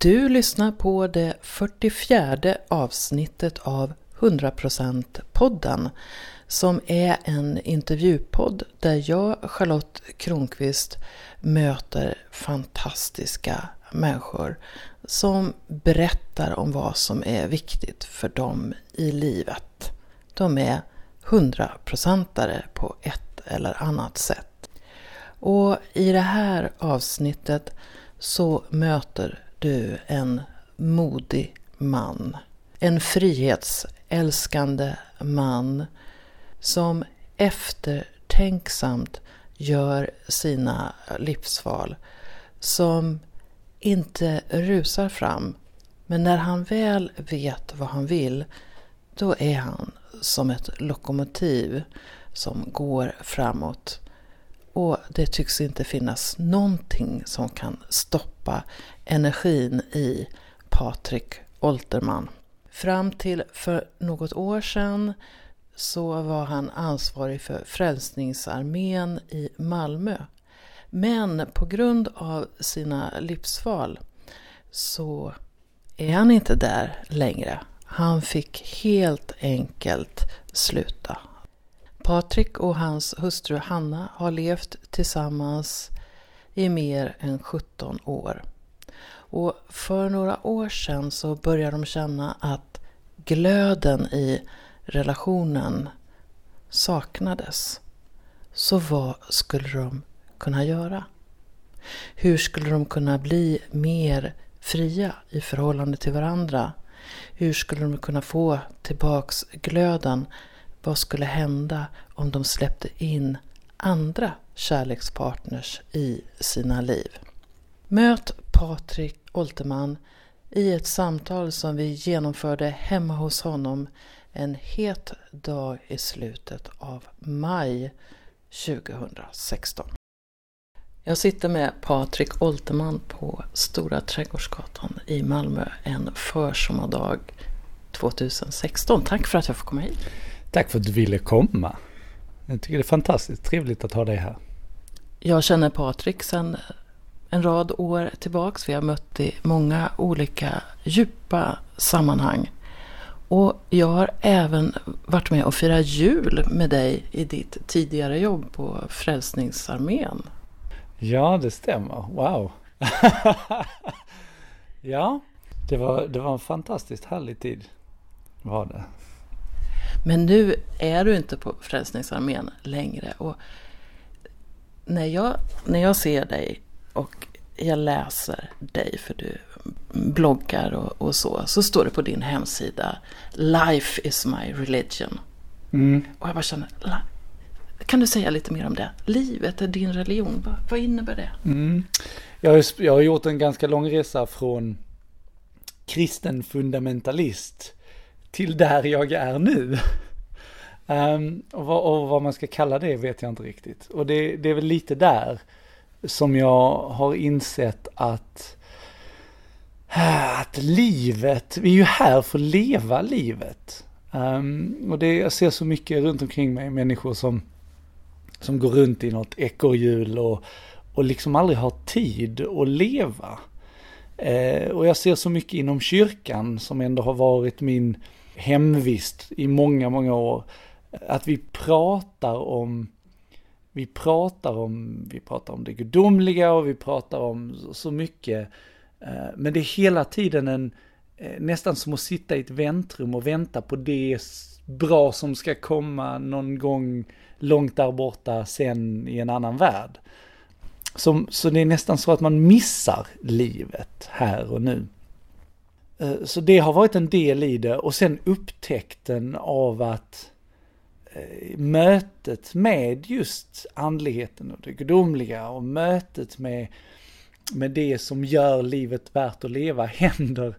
Du lyssnar på det 44 avsnittet av 100% podden som är en intervjupodd där jag, Charlotte Kronqvist, möter fantastiska människor som berättar om vad som är viktigt för dem i livet. De är hundraprocentare på ett eller annat sätt. Och i det här avsnittet så möter du en modig man. En frihetsälskande man som eftertänksamt gör sina livsval. Som inte rusar fram. Men när han väl vet vad han vill, då är han som ett lokomotiv som går framåt. Och det tycks inte finnas någonting som kan stoppa energin i Patrik Olterman. Fram till för något år sedan så var han ansvarig för Frälsningsarmén i Malmö. Men på grund av sina livsval så är han inte där längre. Han fick helt enkelt sluta. Patrik och hans hustru Hanna har levt tillsammans i mer än 17 år. Och för några år sedan så började de känna att glöden i relationen saknades. Så vad skulle de kunna göra? Hur skulle de kunna bli mer fria i förhållande till varandra? Hur skulle de kunna få tillbaks glöden? Vad skulle hända om de släppte in andra kärlekspartners i sina liv? Möt Patrik Olterman i ett samtal som vi genomförde hemma hos honom en het dag i slutet av maj 2016. Jag sitter med Patrik Olterman på Stora Trädgårdsgatan i Malmö en försommardag 2016. Tack för att jag får komma hit. Tack för att du ville komma. Jag tycker det är fantastiskt trevligt att ha dig här. Jag känner Patrik sedan en rad år tillbaks. Vi har mött i många olika djupa sammanhang. Och jag har även varit med och firat jul med dig i ditt tidigare jobb på Frälsningsarmén. Ja, det stämmer. Wow. ja, det var, det var en fantastiskt härlig tid. Var det. Men nu är du inte på Frälsningsarmén längre. Och när jag, när jag ser dig och jag läser dig, för du bloggar och, och, så, så står det på din hemsida Life is my religion. Mm. Och jag bara känner, kan du säga lite mer om det? Livet är din religion, vad, vad innebär det? Mm. Jag, har, jag har gjort en ganska lång resa från kristen fundamentalist till där jag är nu. Um, och, vad, och, vad, man ska kalla det vet jag inte riktigt. Och det, det är väl lite där som jag har insett att att livet, vi är ju här för att leva livet. Um, och det, jag ser så mycket runt omkring mig, människor som, som går runt i något ekorrhjul och, och liksom aldrig har tid att leva. Uh, och jag ser så mycket inom kyrkan som ändå har varit min hemvist i många, många år. Att vi pratar om vi pratar om, vi pratar om det gudomliga och vi pratar om så mycket eh, men det är hela tiden en, eh, nästan som att sitta i ett väntrum och vänta på det bra som ska komma någon gång långt där borta sen i en annan värld. Som, så det är nästan så att man missar livet här och nu. Eh, så det har varit en del i det och sen upptäckten av att eh, mötet med just andligheten och det gudomliga och mötet med med det som gör livet värt att leva händer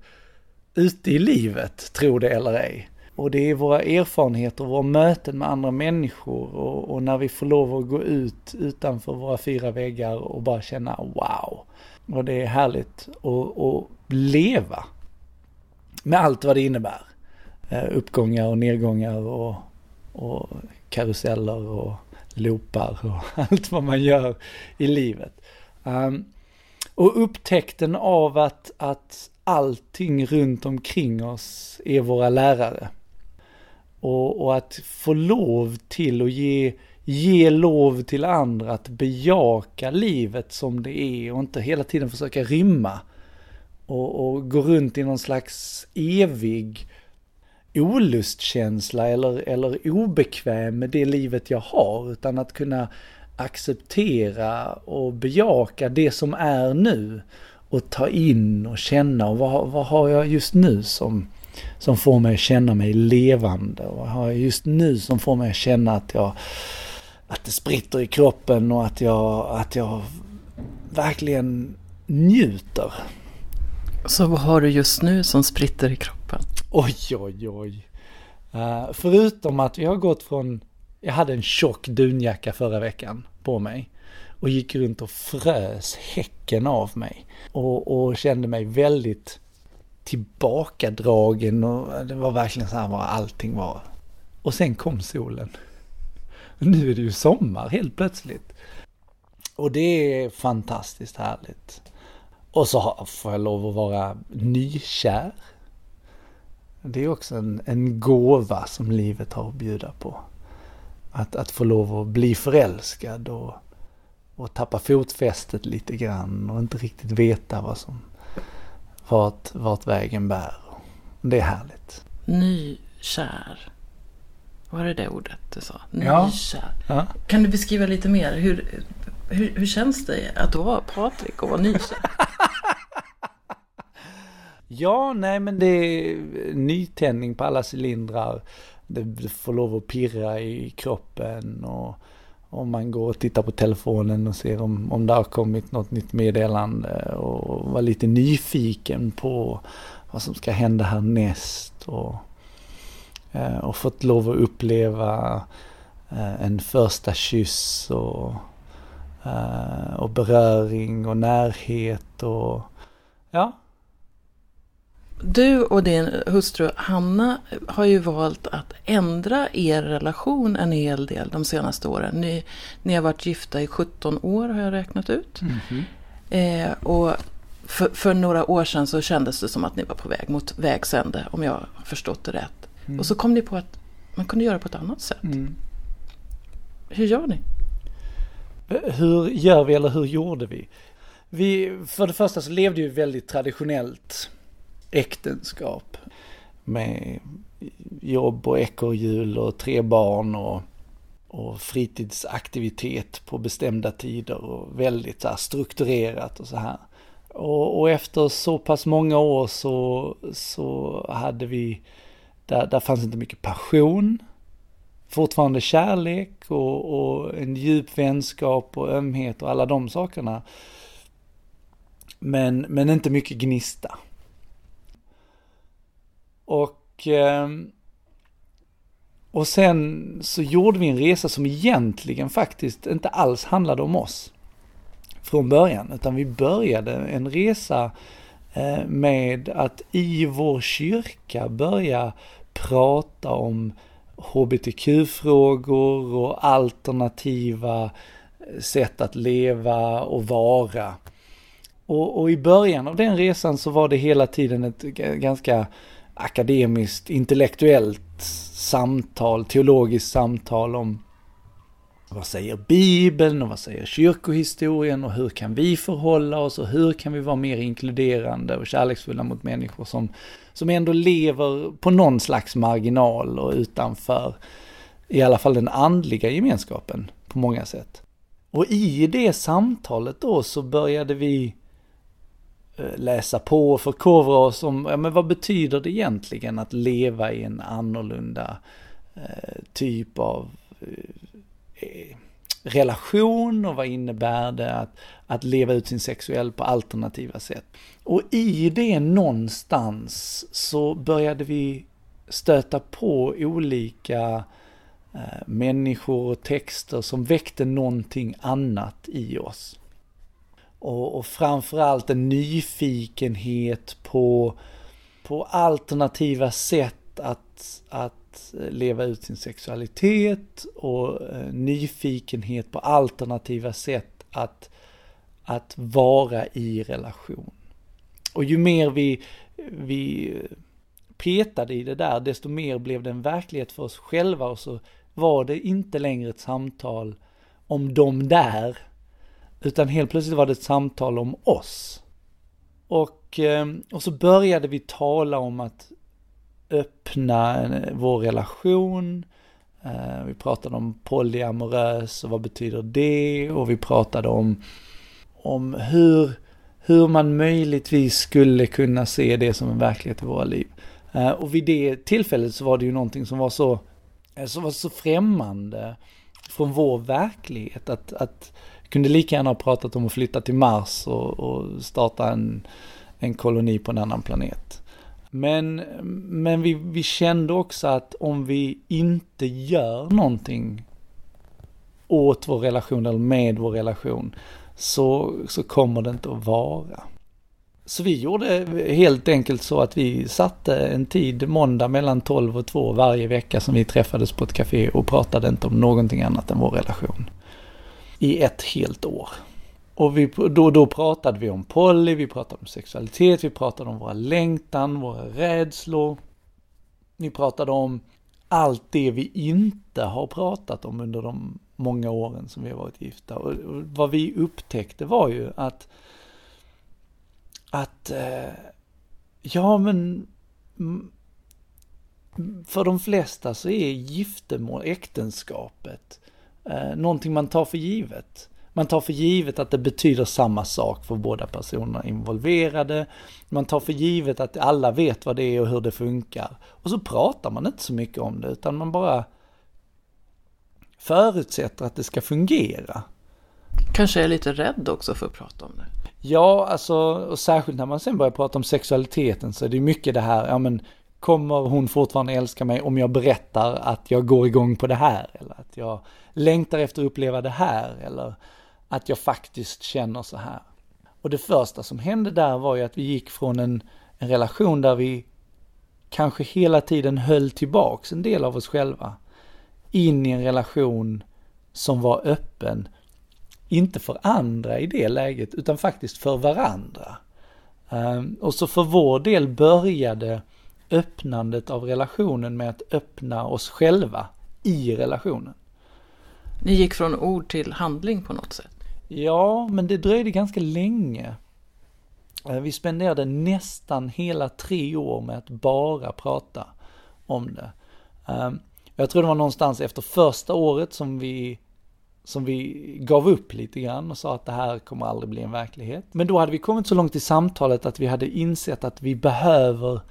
ute i livet, tro det eller ej. Och det är våra erfarenheter, våra möten med andra människor och, och, när vi får lov att gå ut utanför våra fyra väggar och bara känna wow. Och det är härligt att leva. Med allt vad det innebär. Eh, uppgångar och nedgångar och, och karuseller och loopar och allt vad man gör i livet. Um, Och upptäckten av att, att allting runt omkring oss är våra lärare. Och, och att få lov till och ge, ge lov till andra att bejaka livet som det är och inte hela tiden försöka rymma. Och, och gå runt i någon slags evig olustkänsla eller, eller obekväm med det livet jag har, utan att kunna acceptera och bejaka det som är nu och ta in och känna och vad, vad har jag just nu som, som får mig att känna mig levande och vad har jag just nu som får mig att känna att jag att det spritter i kroppen och att jag, att jag verkligen njuter. Så vad har du just nu som spritter i kroppen? Oj, oj, oj. Uh, förutom att vi har gått från, jag hade en tjock dunjacka förra veckan på mig och gick runt och frös häcken av mig och, och kände mig väldigt tillbakadragen och det var verkligen så här vad allting var. Och sen kom solen. Nu är det ju sommar helt plötsligt. Och det är fantastiskt härligt. Och så får jag lov att vara nykär. Det är också en, en gåva som livet har att bjuda på. Att, att få lov att bli förälskad och, och tappa fotfästet lite grann och inte riktigt veta vad som, vart, vart vägen bär. Det är härligt. Nykär. Var det det ordet du sa? Nykär. Ja. Kan du beskriva lite mer? Hur, hur, hur känns det att vara Patrik och vara nykär? ja, nej men det är nytändning på alla cylindrar. Det får lov att pirra i kroppen och om man går och tittar på telefonen och ser om, om det har kommit något nytt meddelande och vara lite nyfiken på vad som ska hända härnäst och, eh, och fått lov att uppleva eh, en första kyss och Uh, och beröring och närhet och ja. Du och din hustru Hanna har ju valt att ändra er relation en hel del de senaste åren. Ni, ni har varit gifta i 17 år har jag räknat ut. Mm -hmm. eh, och för, för, några år sedan så kändes det som att ni var på väg mot vägs ände om jag har förstått det rätt. Mm. Och så kom ni på att man kunde göra på ett annat sätt. Mm. Hur gör ni? Hur gör vi eller hur gjorde vi? Vi, för det första så levde ju väldigt traditionellt äktenskap med jobb och ekorrhjul och tre barn och, och fritidsaktivitet på bestämda tider och väldigt så strukturerat och så här. Och, och, efter så pass många år så, så hade vi, där, där fanns inte mycket passion fortfarande kärlek och, och, en djup vänskap och ömhet och alla de sakerna. Men, men inte mycket gnista. Och, ehm, och sen så gjorde vi en resa som egentligen faktiskt inte alls handlade om oss från början, utan vi började en resa eh, med att i vår kyrka börja prata om hbtq-frågor och alternativa eh, sätt att leva och vara. Och, och, i början av den resan så var det hela tiden ett ganska akademiskt, intellektuellt samtal, teologiskt samtal om vad säger Bibeln och vad säger kyrkohistorien och hur kan vi förhålla oss och hur kan vi vara mer inkluderande och kärleksfulla mot människor som, som ändå lever på någon slags marginal och utanför i alla fall den andliga gemenskapen på många sätt. Och i det samtalet då så började vi eh, läsa på och förkovra oss om, ja men vad betyder det egentligen att leva i en annorlunda eh, typ av eh, relation och vad innebär det att, att leva ut sin sexuell på alternativa sätt. Och i det någonstans så började vi stöta på olika eh, människor och texter som väckte någonting annat i oss. Och, och framförallt en nyfikenhet på, på alternativa sätt att, att Eh, leva ut sin sexualitet och eh, nyfikenhet på alternativa sätt att, att vara i relation. Och ju mer vi, vi petade i det där, desto mer blev det en verklighet för oss själva och så var det inte längre ett samtal om de där, utan helt plötsligt var det ett samtal om oss. Och, eh, och så började vi tala om att öppna vår relation, eh, vi pratade om polyamorös och vad betyder det och vi pratade om, om hur, hur man möjligtvis skulle kunna se det som en verklighet i våra liv. Eh, och vid det tillfället så var det ju någonting som var så, eh, som var så främmande från vår verklighet att, att kunde lika gärna ha pratat om att flytta till Mars och, och starta en, en koloni på en annan planet. Men, men vi, vi kände också att om vi inte gör någonting åt vår relation eller med vår relation så, så kommer det inte att vara. Så vi gjorde helt enkelt så att vi satte en tid måndag mellan 12 och 2 varje vecka som vi träffades på ett café och pratade inte om någonting annat än vår relation. I ett helt år. Och vi, då, då pratade vi om poly, vi pratade om sexualitet, vi pratade om våra längtan, våra rädslor. Vi pratade om allt det vi inte har pratat om under de många åren som vi har varit gifta. Och, och vad vi upptäckte var ju att, att eh, ja men mm, för de flesta så är giftermål, äktenskapet, eh, någonting man tar för givet. Man tar för givet att det betyder samma sak för båda personerna involverade. Man tar för givet att alla vet vad det är och hur det funkar. Och så pratar man inte så mycket om det, utan man bara förutsätter att det ska fungera. Kanske är lite rädd också för att prata om det. Ja, alltså, och särskilt när man sen börjar prata om sexualiteten så är det mycket det här, ja men kommer hon fortfarande älska mig om jag berättar att jag går igång på det här? Eller att jag längtar efter att uppleva det här? Eller att jag faktiskt känner så här. Och det första som hände där var ju att vi gick från en, en relation där vi kanske hela tiden höll tillbaks en del av oss själva in i en relation som var öppen, inte för andra i det läget, utan faktiskt för varandra. Ehm, och så för vår del började öppnandet av relationen med att öppna oss själva i relationen. Ni gick från ord till handling på något sätt? Ja, men det dröjde ganska länge. Eh, vi spenderade nästan hela tre år med att bara prata om det. Ehm, jag tror det var någonstans efter första året som vi, som vi gav upp lite grann och sa att det här kommer aldrig bli en verklighet. Men då hade vi kommit så långt i samtalet att vi hade insett att vi behöver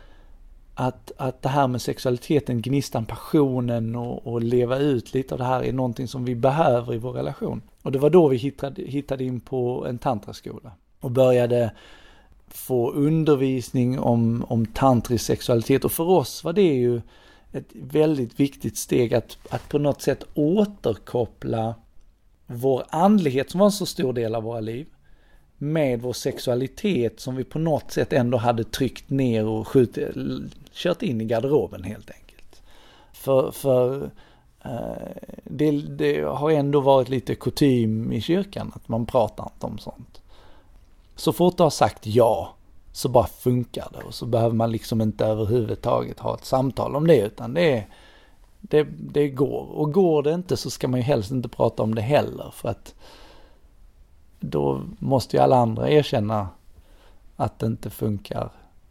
att, att det här med sexualiteten, gnistan, passionen och, och leva ut lite av det här är någonting som vi behöver i vår relation. Och det var då vi hittade, hittade in på en tantraskola och började få undervisning om, om tantrisk sexualitet och för oss var det ju ett väldigt viktigt steg att, att på något sätt återkoppla vår andlighet som var en så stor del av våra liv med vår sexualitet som vi på något sätt ändå hade tryckt ner och skjutit, kört in i garderoben helt enkelt. För, för Eh, det, det, har ändå varit lite kutym i kyrkan att man pratar inte om sånt. Så fort du har sagt ja så bara funkar det och så behöver man liksom inte överhuvudtaget ha ett samtal om det utan det, det, det går. Och går det inte så ska man ju helst inte prata om det heller för att då måste ju alla andra erkänna att det inte funkar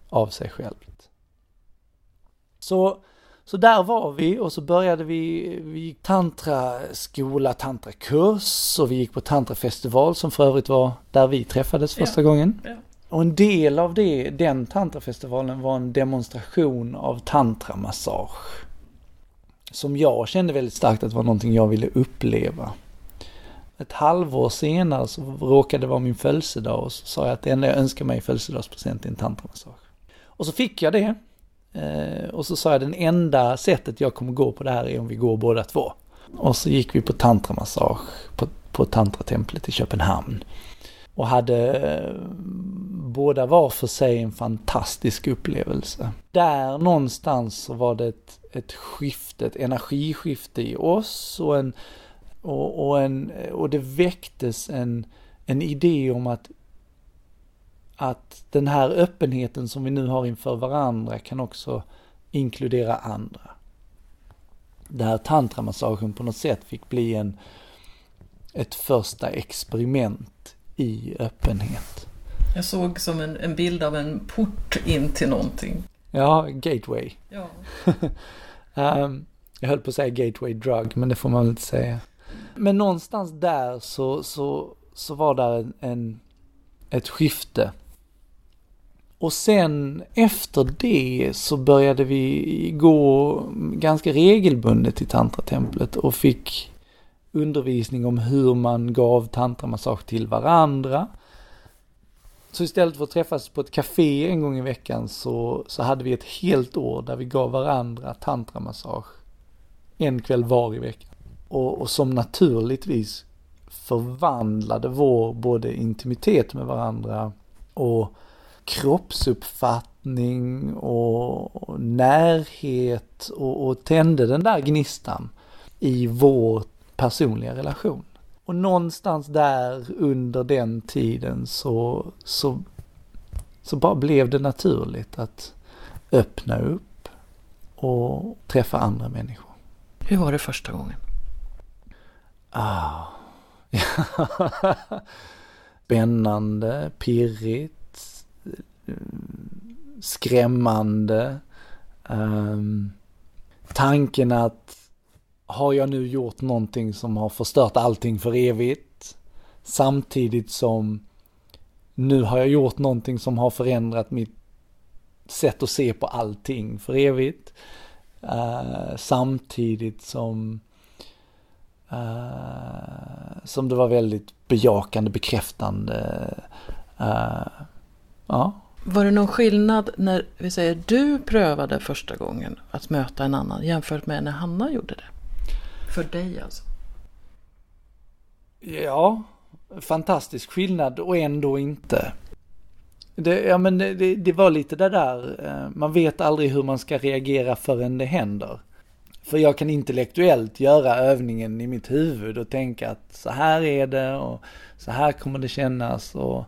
av sig självt. Så, så där var vi och så började vi, vi gick tantraskola, tantrakurs och vi gick på tantrafestival som för övrigt var där vi träffades första ja. gången. Ja. Och en del av det, den tantrafestivalen var en demonstration av tantramassage. Som jag kände väldigt starkt att det var någonting jag ville uppleva ett halvår senare så råkade det vara min födelsedag och så sa jag att det enda jag önskar mig i födelsedagspresent är en tantramassage. Och så fick jag det. Eh, och så sa jag den enda sättet jag kommer gå på det här är om vi går båda två. Och så gick vi på tantramassage på, på tantratemplet i Köpenhamn. Och hade eh, båda var för sig en fantastisk upplevelse. Där någonstans så var det ett, ett skifte, ett energiskifte i oss och en och, och, en, och det väcktes en, en idé om att, att den här öppenheten som vi nu har inför varandra kan också inkludera andra. Där tantramassagen på något sätt fick bli en, ett första experiment i öppenhet. Jag såg som en, en bild av en port in till någonting. Ja, gateway. Ja. um, jag höll på att säga gateway drug, men det får man väl inte säga. Men någonstans där så, så, så var där en, en, ett skifte. Och sen efter det så började vi gå ganska regelbundet till tantratemplet och fick undervisning om hur man gav tantramassage till varandra. Så istället för att träffas på ett café en gång i veckan så, så hade vi ett helt år där vi gav varandra tantramassage en kväll var i veckan. Och, och som naturligtvis förvandlade vår både intimitet med varandra och kroppsuppfattning och, och närhet och, och tände den där gnistan i vår personliga relation. Och någonstans där under den tiden så, så, så bara blev det naturligt att öppna upp och träffa andra människor. Hur var det första gången? Ah. Spännande, pirrigt, skrämmande. Um, tanken att har jag nu gjort någonting som har förstört allting för evigt? Samtidigt som nu har jag gjort någonting som har förändrat mitt sätt att se på allting för evigt. Uh, samtidigt som uh, som det var väldigt bejakande, bekräftande. Uh, ja. Var det någon skillnad när vi säger du prövade första gången att möta en annan jämfört med när Hanna gjorde det? För dig alltså? Ja, fantastisk skillnad och ändå inte. Det, ja men det, det, var lite det där, eh, man vet aldrig hur man ska reagera förrän det händer. För jag kan intellektuellt göra övningen i mitt huvud och tänka att så här är det och så här kommer det kännas och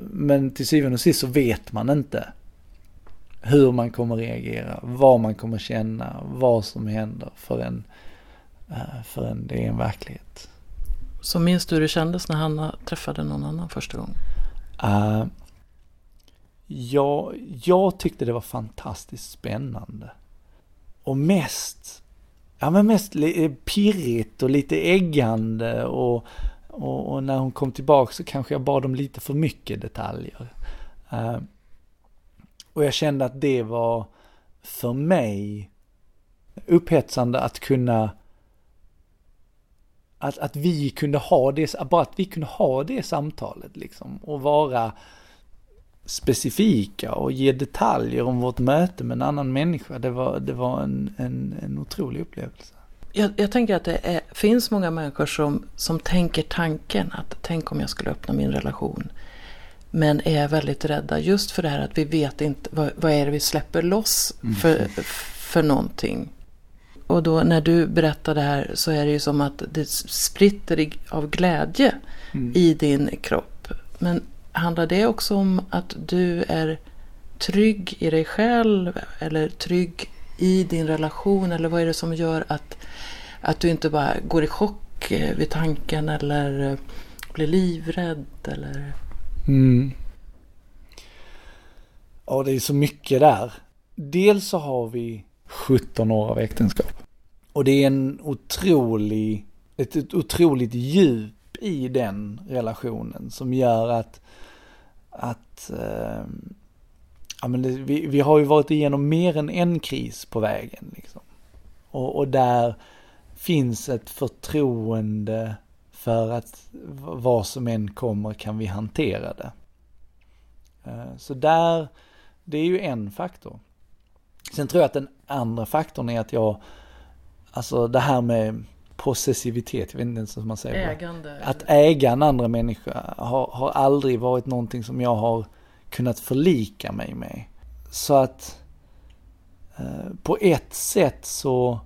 men till syvende och sist så vet man inte hur man kommer reagera, vad man kommer känna, vad som händer förrän, eh, förrän det är en verklighet. Så minns du hur det kändes när Hanna träffade någon annan första gången? Uh, jag, jag tyckte det var fantastiskt spännande. Och mest, ja men mest pirrigt och lite äggande och, och, och, när hon kom tillbaka så kanske jag bad om lite för mycket detaljer. Uh, och jag kände att det var för mig upphetsande att kunna att, att vi kunde ha det, bara att vi kunde ha det samtalet liksom och vara specifika och ge detaljer om vårt möte med en annan människa. Det var, det var en, en, en otrolig upplevelse. Jag, jag tänker att det är, finns många människor som, som tänker tanken att tänk om jag skulle öppna min relation. Men är väldigt rädda just för det här att vi vet inte vad, vad är det vi släpper loss mm. för, mm. för någonting. Och då när du berättar det här så är det ju som att det spritter av glädje mm. i din kropp. Men handlar det också om att du är trygg i dig själv eller trygg i din relation? Eller vad är det som gör att, att du inte bara går i chock eh, vid tanken eller eh, blir livrädd? Eller? Mm. Ja, det är så mycket där. Dels så har vi 17 år av äktenskap. Och det är en otrolig, ett, ett otroligt djup i den relationen som gör att, att eh, ja, men det, vi, vi har ju varit igenom mer än en kris på vägen. Liksom. Och, och där finns ett förtroende för att vad som än kommer kan vi hantera det. Eh, så där, det är ju en faktor. Sen tror jag att den andra faktorn är att jag, alltså det här med possessivitet, jag vet inte ens hur man säger Ägande. Att äga en andra människa har, har aldrig varit någonting som jag har kunnat förlika mig med. Så att eh, på ett sätt så,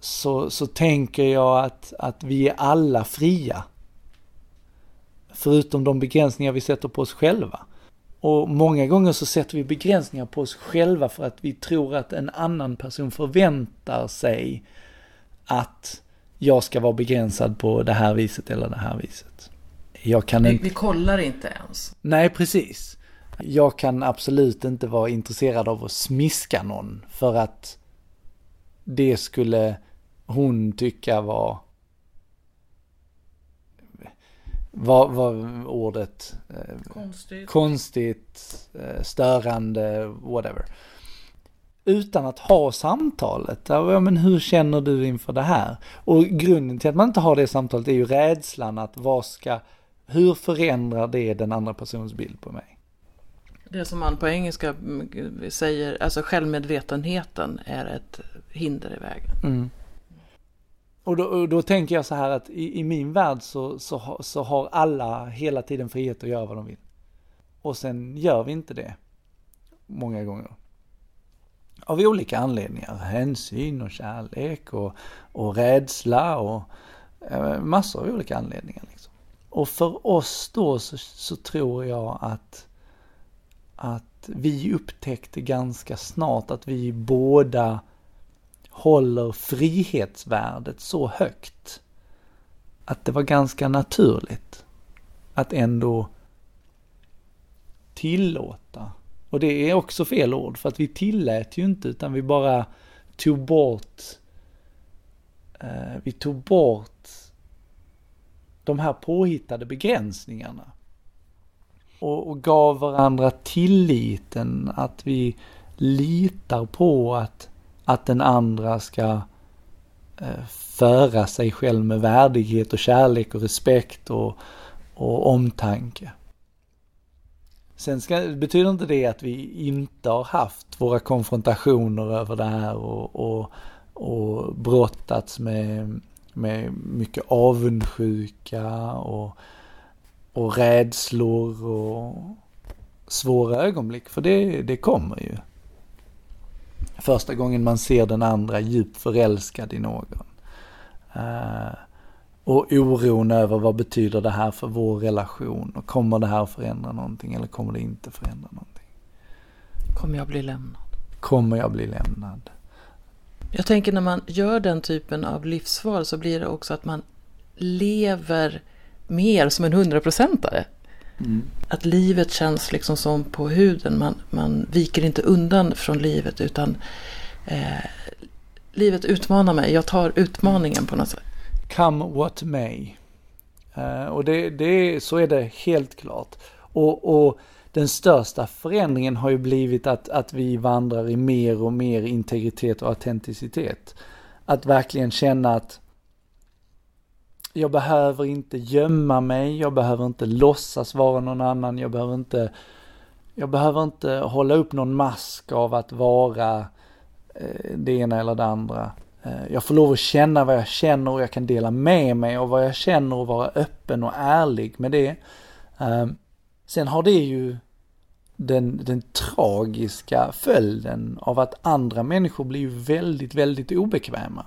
så, så tänker jag att, att vi är alla fria Förutom de begränsningar vi sätter på oss själva. Och många gånger så sätter vi begränsningar på oss själva för att vi tror att en annan person förväntar sig att jag ska vara begränsad på det här viset eller det här viset. Jag kan vi, inte... vi kollar inte ens. Nej, precis. Jag kan absolut inte vara intresserad av att smiska någon för att det skulle hon tycka var vad var ordet? Konstigt. Konstigt, eh, störande, whatever. Utan att ha samtalet. Ja, men hur känner du inför det här? Och grunden till att man inte har det samtalet är ju rädslan att vad ska, hur förändrar det den andra personens bild på mig? Det som man på engelska säger, alltså självmedvetenheten är ett hinder i vägen. Mm. Och då, och då, tänker jag så här att i, i min värld så, så, så, har alla hela tiden frihet att göra vad de vill. Och sen gör vi inte det. Många gånger. Av olika anledningar. Hänsyn och kärlek och, och rädsla och eh, massor av olika anledningar. Liksom. Och för oss då så, så tror jag att, att vi upptäckte ganska snart att vi båda håller frihetsvärdet så högt att det var ganska naturligt att ändå tillåta. Och det är också fel ord för att vi tillät ju inte utan vi bara tog bort eh, vi tog bort de här påhittade begränsningarna. Och, och gav varandra tilliten att vi litar på att att den andra ska eh, föra sig själv med värdighet och kärlek och respekt och, och omtanke. Sen ska, betyder inte det att vi inte har haft våra konfrontationer över det här och, och, och brottats med, med mycket avundsjuka och, och rädslor och svåra ögonblick, för det, det kommer ju första gången man ser den andra djupt förälskad i någon. Uh, och oron över vad betyder det här för vår relation och kommer det här förändra någonting eller kommer det inte förändra någonting? Kommer jag bli lämnad? Kommer jag bli lämnad? Jag tänker när man gör den typen av livsval så blir det också att man lever mer som en hundraprocentare. Mm. Att livet känns liksom som på huden. Man, man viker inte undan från livet utan eh, livet utmanar mig. Jag tar utmaningen på något sätt. Come what may. Uh, och det, det, så är det helt klart. Och, och, den största förändringen har ju blivit att, att vi vandrar i mer och mer integritet och autenticitet. Att verkligen känna att jag behöver inte gömma mig, jag behöver inte låtsas vara någon annan, jag behöver inte, jag behöver inte hålla upp någon mask av att vara eh, det ena eller det andra. Eh, jag får lov att känna vad jag känner och jag kan dela med mig av vad jag känner och vara öppen och ärlig med det. Ehm, Sen har det ju den, den tragiska följden av att andra människor blir väldigt, väldigt obekväma.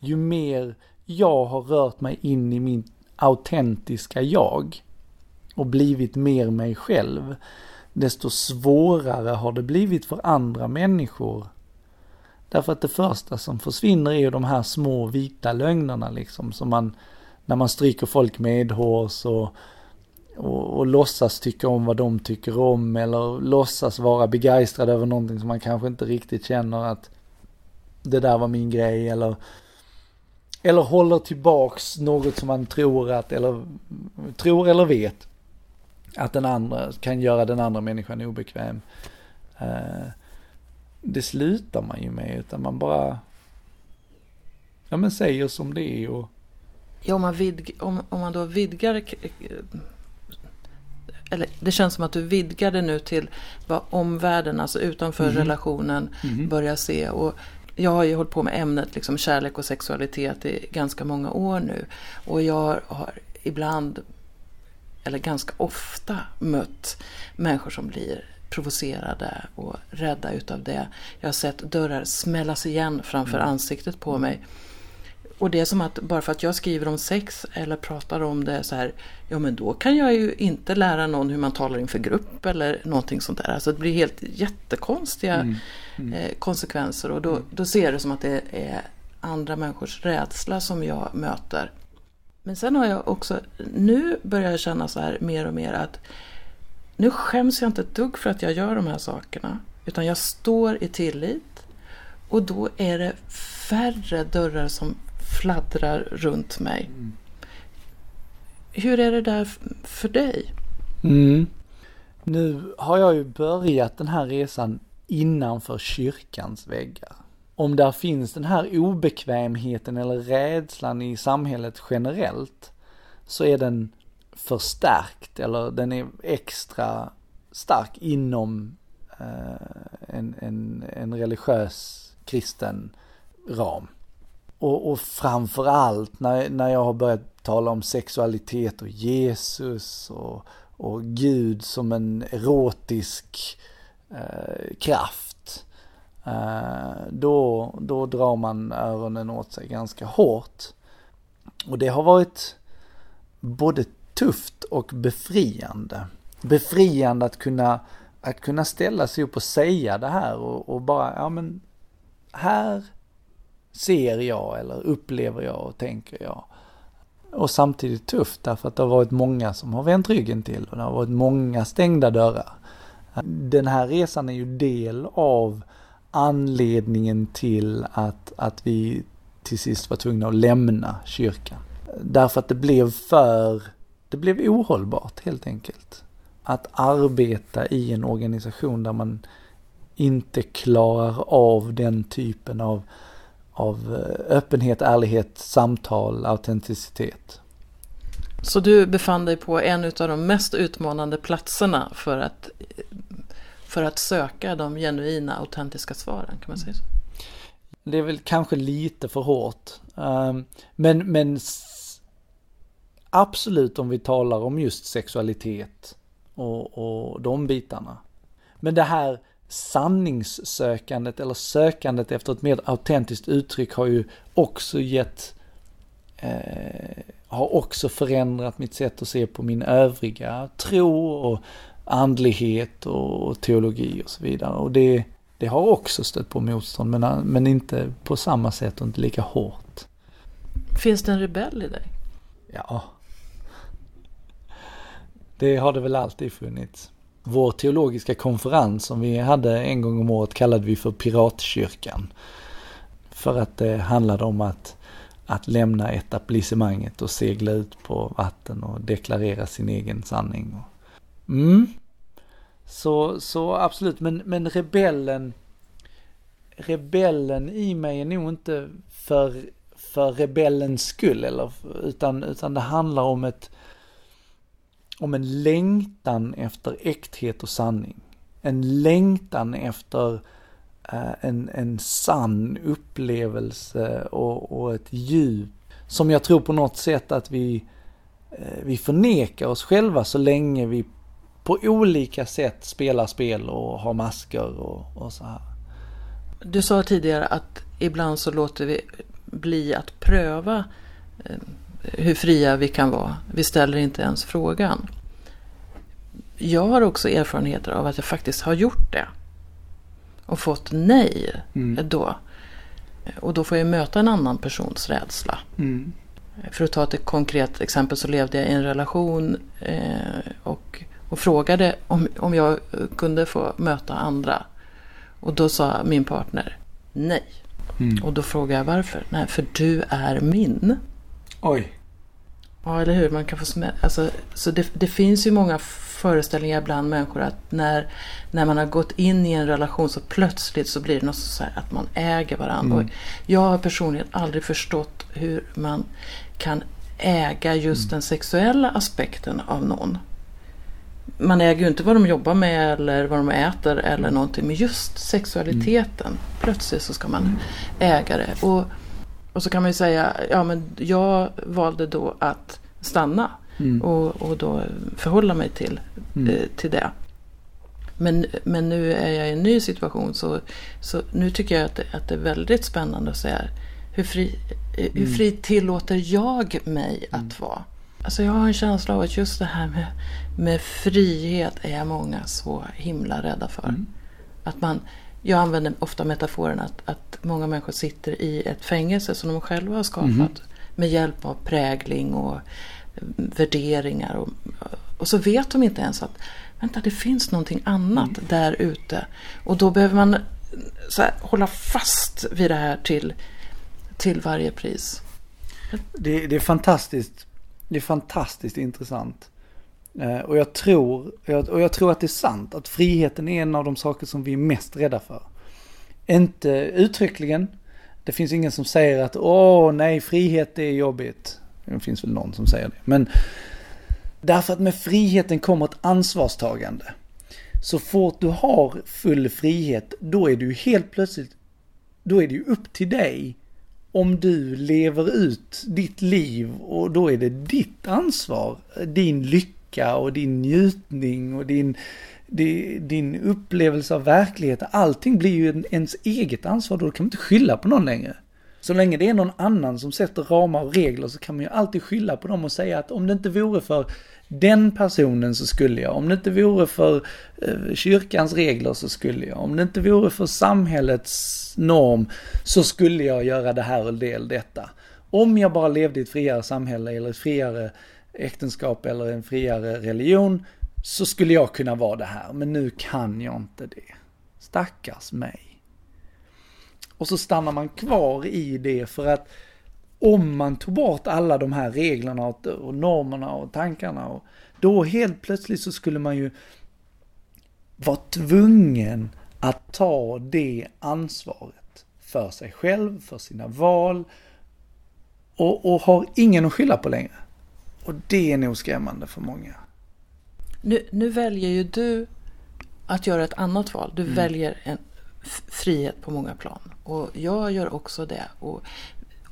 Ju mer jag har rört mig in i min autentiska jag och blivit mer mig själv, desto svårare har det blivit för andra människor. Därför att det första som försvinner är ju de här små vita lögnerna liksom, som man, när man stryker folk medhårs och, och, och låtsas tycka om vad de tycker om eller låtsas vara begeistrad över någonting som man kanske inte riktigt känner att det där var min grej eller eller håller tillbaks något som man tror att, eller tror eller vet att den andra kan göra den andra människan obekväm. Eh, det slutar man ju med, utan man bara, ja men säger som det är och... Ja, om man, vidg, om, om man då vidgar, eller det känns som att du vidgar det nu till vad omvärlden, alltså utanför mm. relationen, mm. börjar se. Och jag har ju hållit på med ämnet liksom kärlek och sexualitet i ganska många år nu. Och jag har ibland, eller ganska ofta, mött människor som blir provocerade och rädda utav det. Jag har sett dörrar smällas igen framför mm. ansiktet på mig. Och det är som att bara för att jag skriver om sex eller pratar om det så här, ja men då kan jag ju inte lära någon hur man talar inför grupp eller någonting sånt där. Alltså det blir helt jättekonstiga mm. Mm. Eh, konsekvenser och då, då ser jag det som att det är andra människors rädsla som jag möter. Men sen har jag också, nu börjar jag känna så här mer och mer att nu skäms jag inte ett dugg för att jag gör de här sakerna. Utan jag står i tillit och då är det färre dörrar som fladdrar runt mig. Mm. Hur är det där för dig? Mm. Nu har jag ju börjat den här resan innanför kyrkans väggar. Om där finns den här obekvämheten eller rädslan i samhället generellt så är den förstärkt eller den är extra stark inom eh, en, en, en religiös kristen ram. Och, och framförallt när, när jag har börjat tala om sexualitet och Jesus och, och Gud som en erotisk eh, kraft. Eh, då, då drar man öronen åt sig ganska hårt. Och det har varit både tufft och befriande. Befriande att kunna, att kunna ställa sig upp och säga det här och, och bara, ja men här ser jag eller upplever jag och tänker jag. Och samtidigt tufft därför att det har varit många som har vänt ryggen till och det har varit många stängda dörrar. Den här resan är ju del av anledningen till att, att vi till sist var tvungna att lämna kyrkan. Därför att det blev för, det blev ohållbart helt enkelt. Att arbeta i en organisation där man inte klarar av den typen av, av eh, öppenhet, ärlighet, samtal, autenticitet. Så du befann dig på en av de mest utmanande platserna för att, för att söka de genuina, autentiska svaren, kan man säga så? Det är väl kanske lite för hårt. Ehm, men, men absolut om vi talar om just sexualitet och, och de bitarna. Men det här sanningssökandet eller sökandet efter ett mer autentiskt uttryck har ju också gett, eh, har också förändrat mitt sätt att se på min övriga tro och andlighet och teologi och så vidare. Och det, det har också stött på motstånd men, men inte på samma sätt och inte lika hårt. Finns det en rebell i dig? Ja. Det har det väl alltid funnits vår teologiska konferens som vi hade en gång om året kallade vi för Piratkyrkan. För att det handlade om att, att lämna etablissemanget och segla ut på vatten och deklarera sin egen sanning. Mm. Så, så absolut, men, men rebellen, rebellen i mig är nog inte för, för rebellens skull, eller, utan, utan det handlar om ett, om en längtan efter äkthet och sanning. En längtan efter eh, en, en sann upplevelse och, och ett djup som jag tror på något sätt att vi, eh, vi förnekar oss själva så länge vi på olika sätt spelar spel och har masker och, och så här. Du sa tidigare att ibland så låter vi bli att pröva eh, hur fria vi kan vara. Vi ställer inte ens frågan. Jag har också erfarenheter av att jag faktiskt har gjort det. Och fått nej mm. då. Och då får jag möta en annan persons rädsla. Mm. För att ta ett konkret exempel så levde jag i en relation eh, och, och frågade om, om jag kunde få möta andra. Och då sa min partner nej. Mm. Och då frågade jag varför. Nej, för du är min. Oj. Ja, eller hur? Man kan få smä- alltså, Så det, det finns ju många föreställningar bland människor att när, när man har gått in i en relation så plötsligt så blir det något så här att man äger varandra. Mm. jag har personligen aldrig förstått hur man kan äga just mm. den sexuella aspekten av någon. Man äger ju inte vad de jobbar med eller vad de äter eller någonting. Men just sexualiteten. Mm. Plötsligt så ska man mm. äga det. Och, och så kan man ju säga, ja men jag valde då att stanna. Mm. Och, och då förhålla mig till, mm. eh, till det. Men, men nu är jag i en ny situation så, så nu tycker jag att det, att det är väldigt spännande att säga Hur fri, hur mm. fri tillåter jag mig att mm. vara? Alltså jag har en känsla av att just det här med, med frihet är många så himla rädda för. Mm. Att man, jag använder ofta metaforen att, att många människor sitter i ett fängelse som de själva har skapat. Mm. Med hjälp av prägling och värderingar. Och, och så vet de inte ens att vänta, det finns någonting annat mm. där ute. Och då behöver man här, hålla fast vid det här till, till varje pris. Det, det är fantastiskt. Det är fantastiskt intressant. Eh, och jag, tror, och jag tror att det är sant att friheten är en av de saker som vi är mest rädda för. Inte uttryckligen. Det finns ingen som säger att åh nej, frihet är jobbigt. Det finns väl någon som säger det. Men därför att med friheten kommer ett ansvarstagande. Så fort du har full frihet, då är du helt plötsligt, då är det ju upp till dig om du lever ut ditt liv och då är det ditt ansvar, din lycka och din njutning och din, din upplevelse av verkligheten. Allting blir ju ens eget ansvar, då kan man inte skylla på någon längre. Så länge det är någon annan som sätter ramar och regler så kan man ju alltid skylla på dem och säga att om det inte vore för den personen så skulle jag. Om det inte vore för eh, kyrkans regler så skulle jag. Om det inte vore för samhällets norm så skulle jag göra det här och del detta. Om jag bara levde i ett friare samhälle eller ett friare äktenskap eller en friare religion så skulle jag kunna vara det här. Men nu kan jag inte det. Stackars mig. Och så stannar man kvar i det för att om man tog bort alla de här reglerna och, normerna och tankarna, och då helt plötsligt så skulle man ju vara tvungen att ta det ansvaret för sig själv, för sina val och, och har ingen att skylla på längre. Och det är nog skrämmande för många. Nu, nu väljer ju du att göra ett annat val. Du mm. väljer en frihet på många plan. Och jag gör också det. Och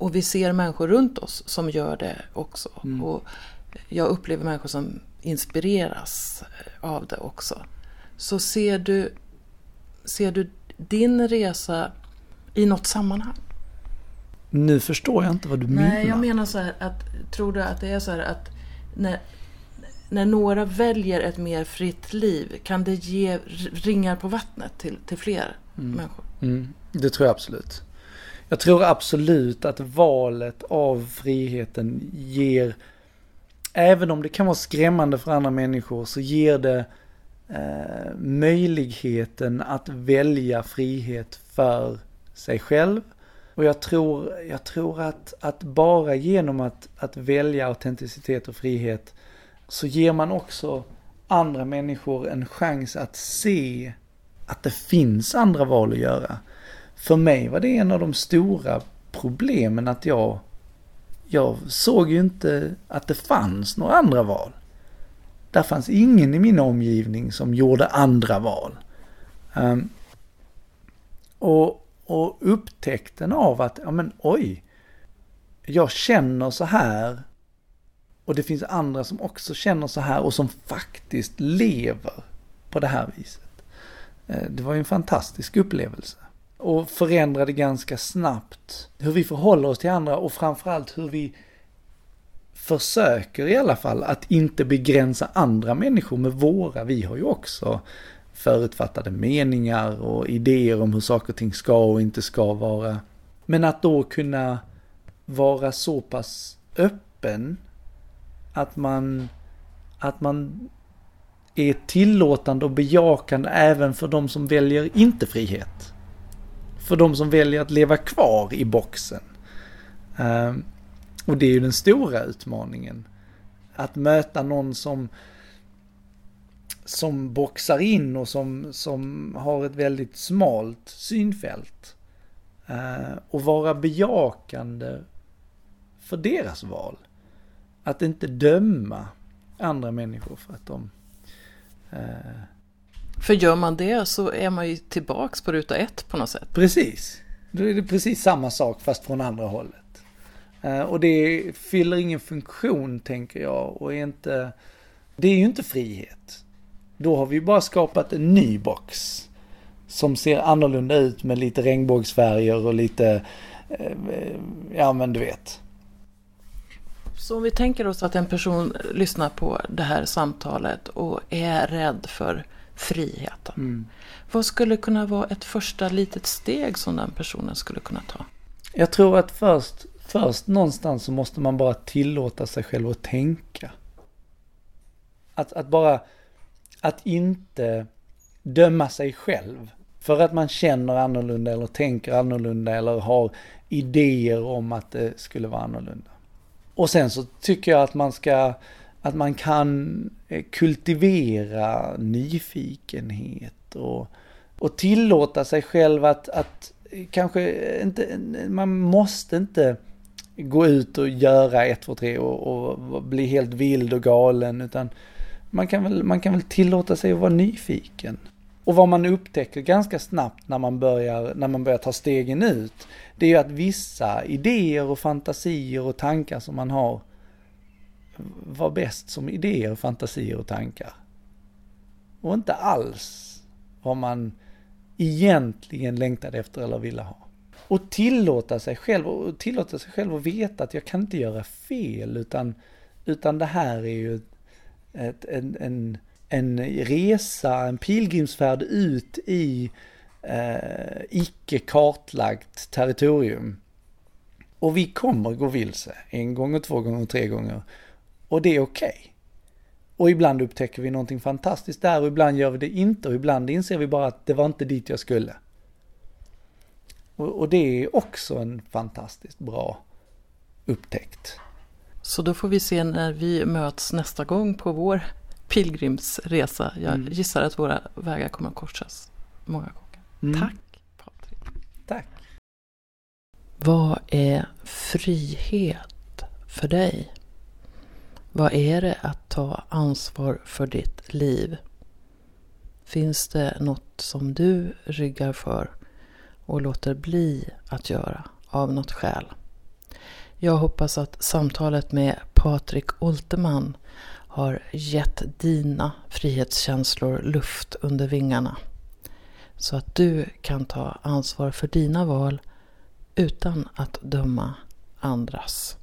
och vi ser människor runt oss som gör det också. Mm. Och jag upplever människor som inspireras av det också. Så ser du, ser du din resa i något sammanhang? Nu förstår jag inte vad du Nej, menar. Nej, jag menar så här att, tror du att det är så här att när, när några väljer ett mer fritt liv, kan det ge ringar på vattnet till, till fler mm. människor? Mm. Det tror jag absolut. Jag tror absolut att valet av friheten ger, även om det kan vara skrämmande för andra människor, så ger det eh, möjligheten att välja frihet för sig själv. Och jag tror, jag tror att, att bara genom att, att välja autenticitet och frihet så ger man också andra människor en chans att se att det finns andra val att göra för mig var det en av de stora problemen att jag, jag såg ju inte att det fanns några andra val. Där fanns ingen i min omgivning som gjorde andra val. Um, och, och upptäckten av att, ja men oj, jag känner så här och det finns andra som också känner så här och som faktiskt lever på det här viset. Eh, det var ju en fantastisk upplevelse och förändrade ganska snabbt hur vi förhåller oss till andra och framförallt hur vi försöker i alla fall att inte begränsa andra människor med våra. Vi har ju också förutfattade meningar och idéer om hur saker och ting ska och inte ska vara. Men att då kunna vara så pass öppen att man, att man är tillåtande och bejakande även för de som väljer inte frihet för de som väljer att leva kvar i boxen. Ehm, och det är ju den stora utmaningen. Att möta någon som som boxar in och som, som har ett väldigt smalt synfält. Uh, och vara bejakande för deras val. Att inte döma andra människor för att de uh, för gör man det så är man ju tillbaks på ruta ett på något sätt. Precis. Då är det precis samma sak fast från andra hållet. Eh, och det fyller ingen funktion tänker jag och är inte, det är ju inte frihet. Då har vi bara skapat en ny box. Som ser annorlunda ut med lite regnbågsfärger och lite eh, ja men du vet. Så om vi tänker oss att en person lyssnar på det här samtalet och är rädd för friheten. Mm. Vad skulle kunna vara ett första litet steg som den personen skulle kunna ta? Jag tror att först, först någonstans så måste man bara tillåta sig själv att tänka. Att, att bara, att inte döma sig själv. För att man känner annorlunda eller tänker annorlunda eller har idéer om att det skulle vara annorlunda. Och sen så tycker jag att man ska, att man kan eh, kultivera nyfikenhet och, och tillåta sig själv att, att kanske inte, man måste inte gå ut och göra ett, två, tre och, och bli helt vild och galen utan man kan, väl, man kan väl tillåta sig att vara nyfiken. Och vad man upptäcker ganska snabbt när man börjar, när man börjar ta stegen ut, det är ju att vissa idéer och fantasier och tankar som man har var bäst som idéer, fantasier och tankar. Och inte alls vad man egentligen längtade efter eller ville ha. Och tillåta sig själv, och tillåta sig själv att veta att jag kan inte göra fel utan, utan det här är ju ett, en, en, en resa, en pilgrimsfärd ut i eh, icke kartlagt territorium. Och vi kommer gå vilse en gång, två gånger, tre gånger. Och det är okej. Okay. Och ibland upptäcker vi någonting fantastiskt där och ibland gör vi det inte och ibland inser vi bara att det var inte dit jag skulle. Och, och det är också en fantastiskt bra upptäckt. Så då får vi se när vi möts nästa gång på vår pilgrimsresa. Jag mm. gissar att våra vägar kommer att korsas många gånger. Mm. Tack Patrik. Tack. Vad är frihet för dig? Vad är det att ta ansvar för ditt liv? Finns det något som du ryggar för och låter bli att göra av något skäl? Jag hoppas att samtalet med Patrik Olteman har gett dina frihetskänslor luft under vingarna. Så att du kan ta ansvar för dina val utan att döma andras.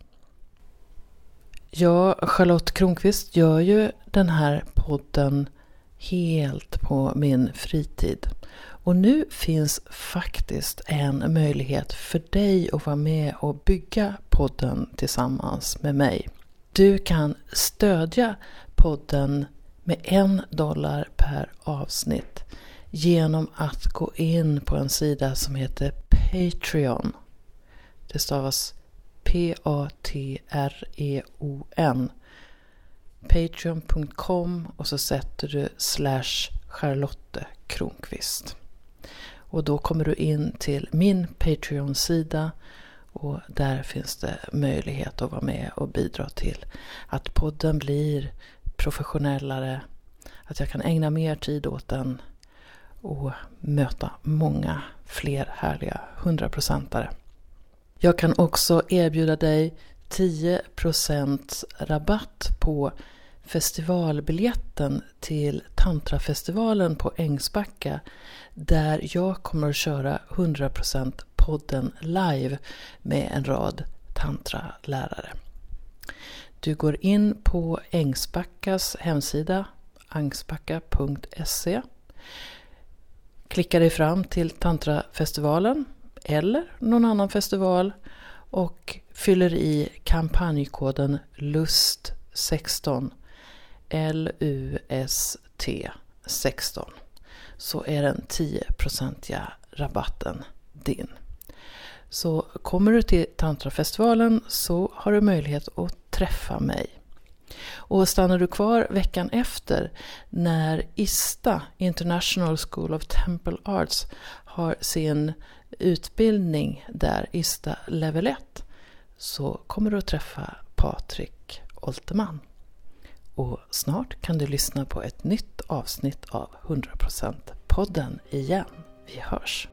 Ja, Charlotte Kronqvist gör ju den här podden helt på min fritid. Och nu finns faktiskt en möjlighet för dig att vara med och bygga podden tillsammans med mig. Du kan stödja podden med en dollar per avsnitt genom att gå in på en sida som heter Patreon. Det stavas P-A-T-R-E-O-N. Patreon.com och så sätter du slash Charlotte Kronqvist. Och då kommer du in till min Patreon-sida och där finns det möjlighet att vara med och bidra till att podden blir professionellare, att jag kan ägna mer tid åt den och möta många fler härliga hundraprocentare. Jag kan också erbjuda dig 10% rabatt på festivalbiljetten till Tantrafestivalen på Ängsbacka där jag kommer att köra 100% podden live med en rad tantralärare. Du går in på Ängsbackas hemsida angsbacka.se Klickar dig fram till Tantrafestivalen eller någon annan festival och fyller i kampanjkoden LUST16 L.U.S.T. 16 så är den 10-procentiga rabatten din. Så kommer du till Tantrafestivalen så har du möjlighet att träffa mig. Och stannar du kvar veckan efter när ISTA, International School of Temple Arts, har sin utbildning där, ISTA Level 1, så kommer du att träffa Patrik Olteman och snart kan du lyssna på ett nytt avsnitt av 100% podden igen. Vi hörs!